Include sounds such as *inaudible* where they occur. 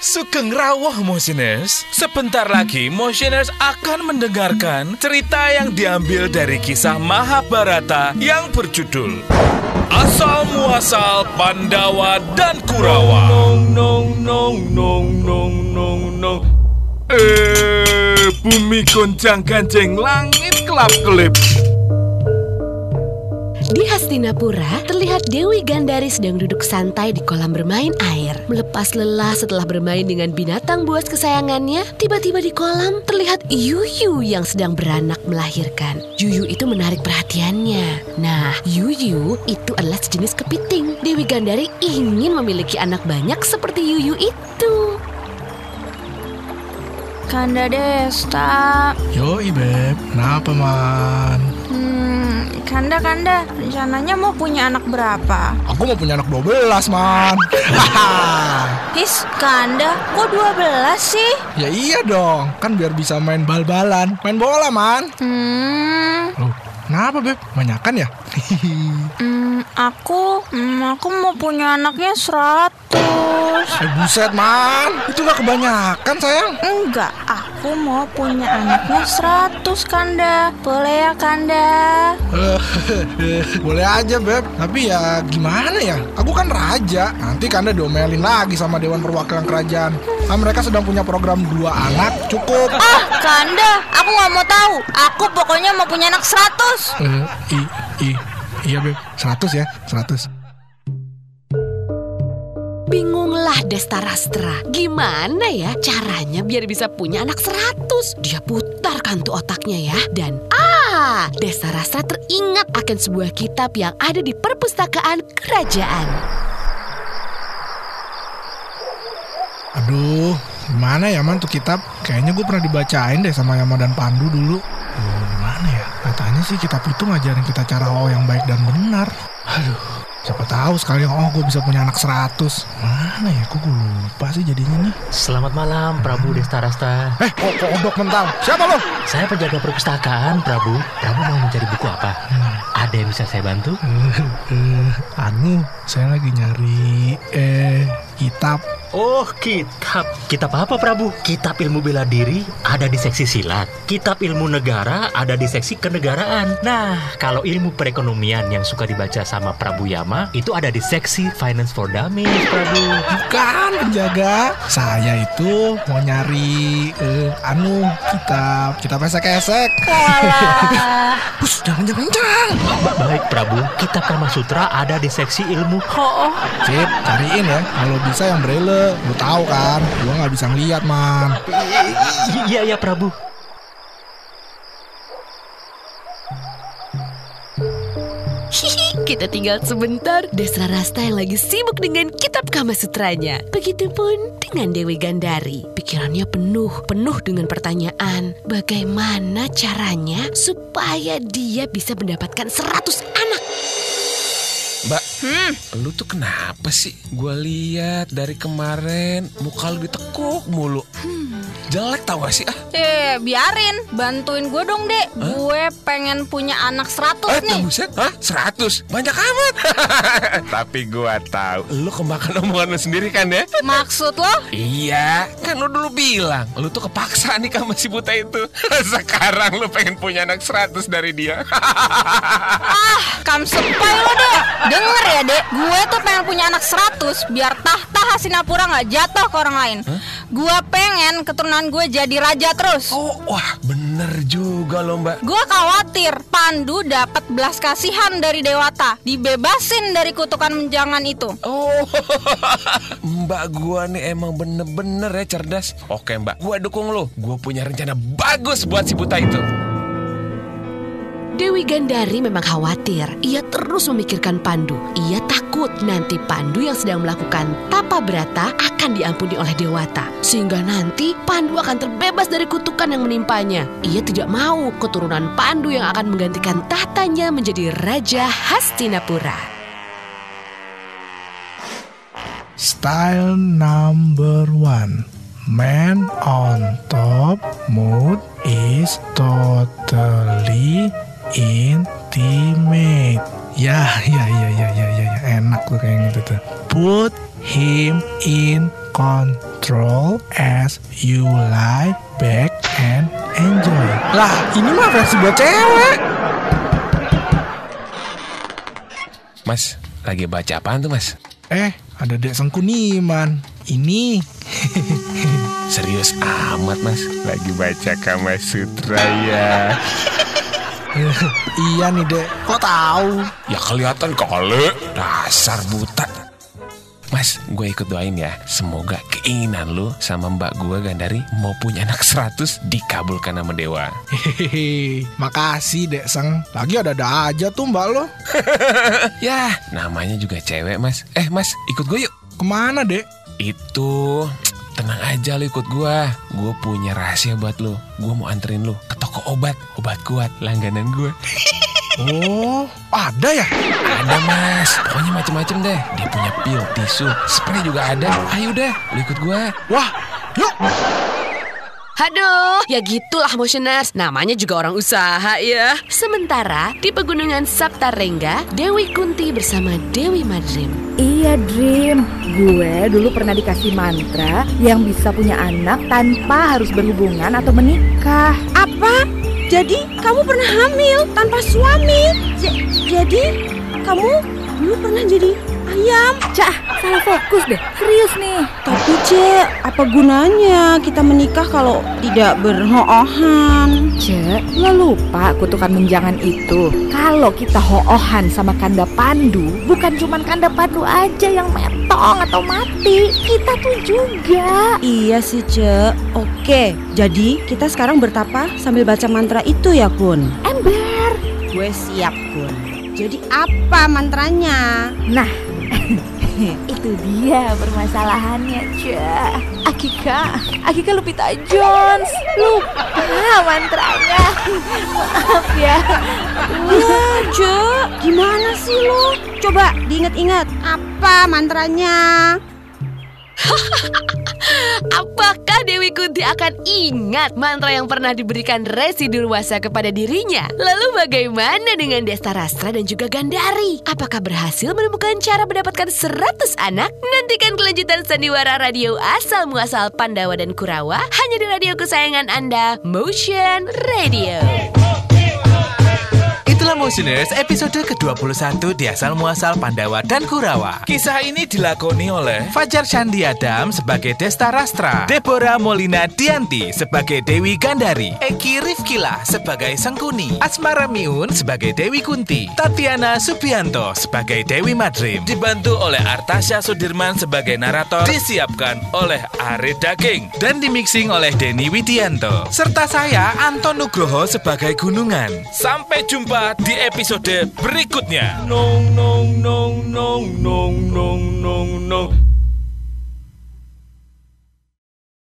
Sugeng rawuh Motioners. Sebentar lagi Motioners akan mendengarkan cerita yang diambil dari kisah Mahabharata yang berjudul Asal Muasal Pandawa dan Kurawa. Nong nong nong nong nong nong nong. Eh, bumi goncang ganjeng langit kelap kelip. Di Hastinapura, terlihat Dewi Gandari sedang duduk santai di kolam bermain air. Melepas lelah setelah bermain dengan binatang buas kesayangannya, tiba-tiba di kolam terlihat Yuyu yang sedang beranak melahirkan. Yuyu itu menarik perhatiannya. Nah, Yuyu itu adalah sejenis kepiting. Dewi Gandari ingin memiliki anak banyak seperti Yuyu itu. Kanda Desta. Yo, Beb. Kenapa, Man? Hmm, Kanda, Kanda. Rencananya mau punya anak berapa? Aku mau punya anak 12, Man. *laughs* His, Kanda, kok 12 sih? ya iya dong. Kan biar bisa main bal-balan. Main bola, Man. Hmm, Loh, kenapa, Beb? Banyakan ya? *laughs* hmm, aku, hmm, aku mau punya anaknya 100. eh, buset, Man. Itu gak kebanyakan, sayang. Enggak, aku mau punya anaknya 100, Kanda. Boleh ya, Kanda? *laughs* Boleh aja, Beb. Tapi ya gimana ya? Aku kan raja. Nanti Kanda diomelin lagi sama Dewan Perwakilan Kerajaan. Kan mereka sedang punya program dua anak, cukup. Ah, Kanda, aku nggak mau tahu. Aku pokoknya mau punya anak 100. Eh, i, i, iya, Beb. 100 ya, 100. Bingunglah Desta Rastra. Gimana ya caranya biar bisa punya anak 100? Dia putarkan tuh otaknya ya. Dan ah, Desta Rastra teringat akan sebuah kitab yang ada di perpustakaan kerajaan. Aduh, gimana ya man tuh kitab? Kayaknya gue pernah dibacain deh sama Yama dan Pandu dulu. Aduh, gimana ya? Katanya sih kitab itu ngajarin kita cara oh yang baik dan benar. Aduh, siapa tahu sekali oh gue bisa punya anak 100. Mana ya? Kok gue lupa sih jadinya nih? Selamat malam, Prabu Desta Rasta. Eh, kok kodok mentang? Siapa lo? Saya penjaga perpustakaan, Prabu. Prabu mau mencari buku apa? Ada yang bisa saya bantu? Eh, eh, anu, saya lagi nyari eh kitab. Oh, kitab. Kitab apa, Prabu? Kitab ilmu bela diri ada di seksi silat. Kitab ilmu negara ada di seksi kenegaraan. Nah, kalau ilmu perekonomian yang suka dibaca sama Prabu Yama, itu ada di seksi finance for dummies, Prabu. Bukan penjaga. Saya itu mau nyari eh, anu kitab kitab esek-esek. *laughs* Bus, jangan jangan. Ba- baik, Prabu. Kitab Kama Sutra ada di seksi ilmu Oh, Sip, cariin ya. Kalau bisa yang braille, lu tahu kan? Gua nggak bisa ngeliat man. Iya, iya, Prabu. Kita tinggal sebentar. Desra Rasta yang lagi sibuk dengan kitab Kama Sutranya. Begitupun dengan Dewi Gandari. Pikirannya penuh, penuh dengan pertanyaan. Bagaimana caranya supaya dia bisa mendapatkan 100 anak? Mbak, lu tuh kenapa sih? Gua lihat dari kemarin muka lu ditekuk mulu. Jelek tau gak sih ah? Eh, biarin. Bantuin gue dong, Dek. Gue pengen punya anak 100 Eh, nih. buset, hah? 100? Banyak amat. *laughs* Tapi gua tahu, lu kemakan omongan lu sendiri kan ya? Maksud lo? Iya, kan lu dulu bilang, lu tuh kepaksa nih sama si buta itu. *laughs* Sekarang lu pengen punya anak 100 dari dia. *laughs* Ah, kam sepai lo, Dek. Denger ya, Dek. Gue tuh pengen punya anak 100 biar tahta Hasinapura nggak jatuh ke orang lain. Gue pengen keturunan gue jadi raja terus. oh, wah, bener juga lo, Mbak. Gue khawatir Pandu dapat belas kasihan dari Dewata, dibebasin dari kutukan menjangan itu. Oh, *laughs* Mbak gua nih emang bener-bener ya cerdas. Oke, Mbak, gua dukung lo. Gua punya rencana bagus buat si buta itu. Dewi Gandari memang khawatir. Ia terus memikirkan Pandu. Ia takut nanti Pandu yang sedang melakukan tapa berata akan diampuni oleh Dewata. Sehingga nanti Pandu akan terbebas dari kutukan yang menimpanya. Ia tidak mau keturunan Pandu yang akan menggantikan tahtanya menjadi Raja Hastinapura. Style number one. Man on top, mood is totally intimate. Ya, ya, ya, ya, ya, ya. Enak tuh kayak gitu tuh. Put him in Control as you lie back and enjoy. Lah, ini mah versi buat cewek. Mas, lagi baca apaan tuh mas? Eh, ada Dek Sengkuniman. Ini *laughs* Serius amat mas, lagi baca Kama Sutra ya *laughs* *laughs* iya nih Dek. Kok tahu? Ya kelihatan kali, dasar buta Mas, gue ikut doain ya Semoga keinginan lu sama mbak gue Gandari Mau punya anak 100 dikabulkan sama dewa Hehehe, makasih Dek Seng. Lagi ada-ada aja tuh mbak lo. *laughs* Ya, namanya juga cewek mas Eh mas, ikut gue yuk Ke mana Dek? Itu tenang aja lu ikut gua. Gue punya rahasia buat lu. Gue mau anterin lu ke toko obat, obat kuat langganan gue. *laughs* Oh, ada ya? Ada mas, pokoknya macem-macem deh. Dia punya pil, tisu, spray juga ada. Ayo deh, lu ikut gua. Wah, yuk. Aduh, ya gitulah motioners. Namanya juga orang usaha ya. Sementara di pegunungan Saptarengga, Dewi Kunti bersama Dewi Madrim. Iya Dream, gue dulu pernah dikasih mantra yang bisa punya anak tanpa harus berhubungan atau menikah. Apa? Jadi kamu pernah hamil tanpa suami? J- jadi kamu dulu pernah jadi ayam? Cah, salah fokus deh. Serius nih. Tapi Cek, apa gunanya kita menikah kalau tidak berhoohan? Ce, lo lupa kutukan menjangan itu. Kalau kita hoohan sama kanda pandu, bukan cuman kanda pandu aja yang metong atau mati. Kita tuh juga. Iya sih Cek. Oke, jadi kita sekarang bertapa sambil baca mantra itu ya Kun? Ember. Gue siap Kun. Jadi apa mantranya? Nah, itu dia permasalahannya, Ce. Akika, Akika Lupita Jones. Lupa mantranya. Maaf ya. Wah, Cek, gimana sih lo? Coba diingat-ingat apa mantranya? Apakah Dewi Kunti akan ingat mantra yang pernah diberikan Resi Durwasa kepada dirinya? Lalu bagaimana dengan Desta Rastra dan juga Gandari? Apakah berhasil menemukan cara mendapatkan 100 anak? Nantikan kelanjutan sandiwara radio asal muasal Pandawa dan Kurawa hanya di radio kesayangan Anda, Motion Radio. Motioners episode ke-21 di asal muasal Pandawa dan Kurawa. Kisah ini dilakoni oleh Fajar Shandi Adam sebagai Desta Rastra, Deborah Molina Dianti sebagai Dewi Gandari, Eki Rifkila sebagai Sengkuni, Asmara Miun sebagai Dewi Kunti, Tatiana Subianto sebagai Dewi Madrim, dibantu oleh Artasya Sudirman sebagai narator, disiapkan oleh Are Daging, dan dimixing oleh Denny Widianto, serta saya Anton Nugroho sebagai Gunungan. Sampai jumpa di episode berikutnya. Nong nong nong nong nong nong nong nong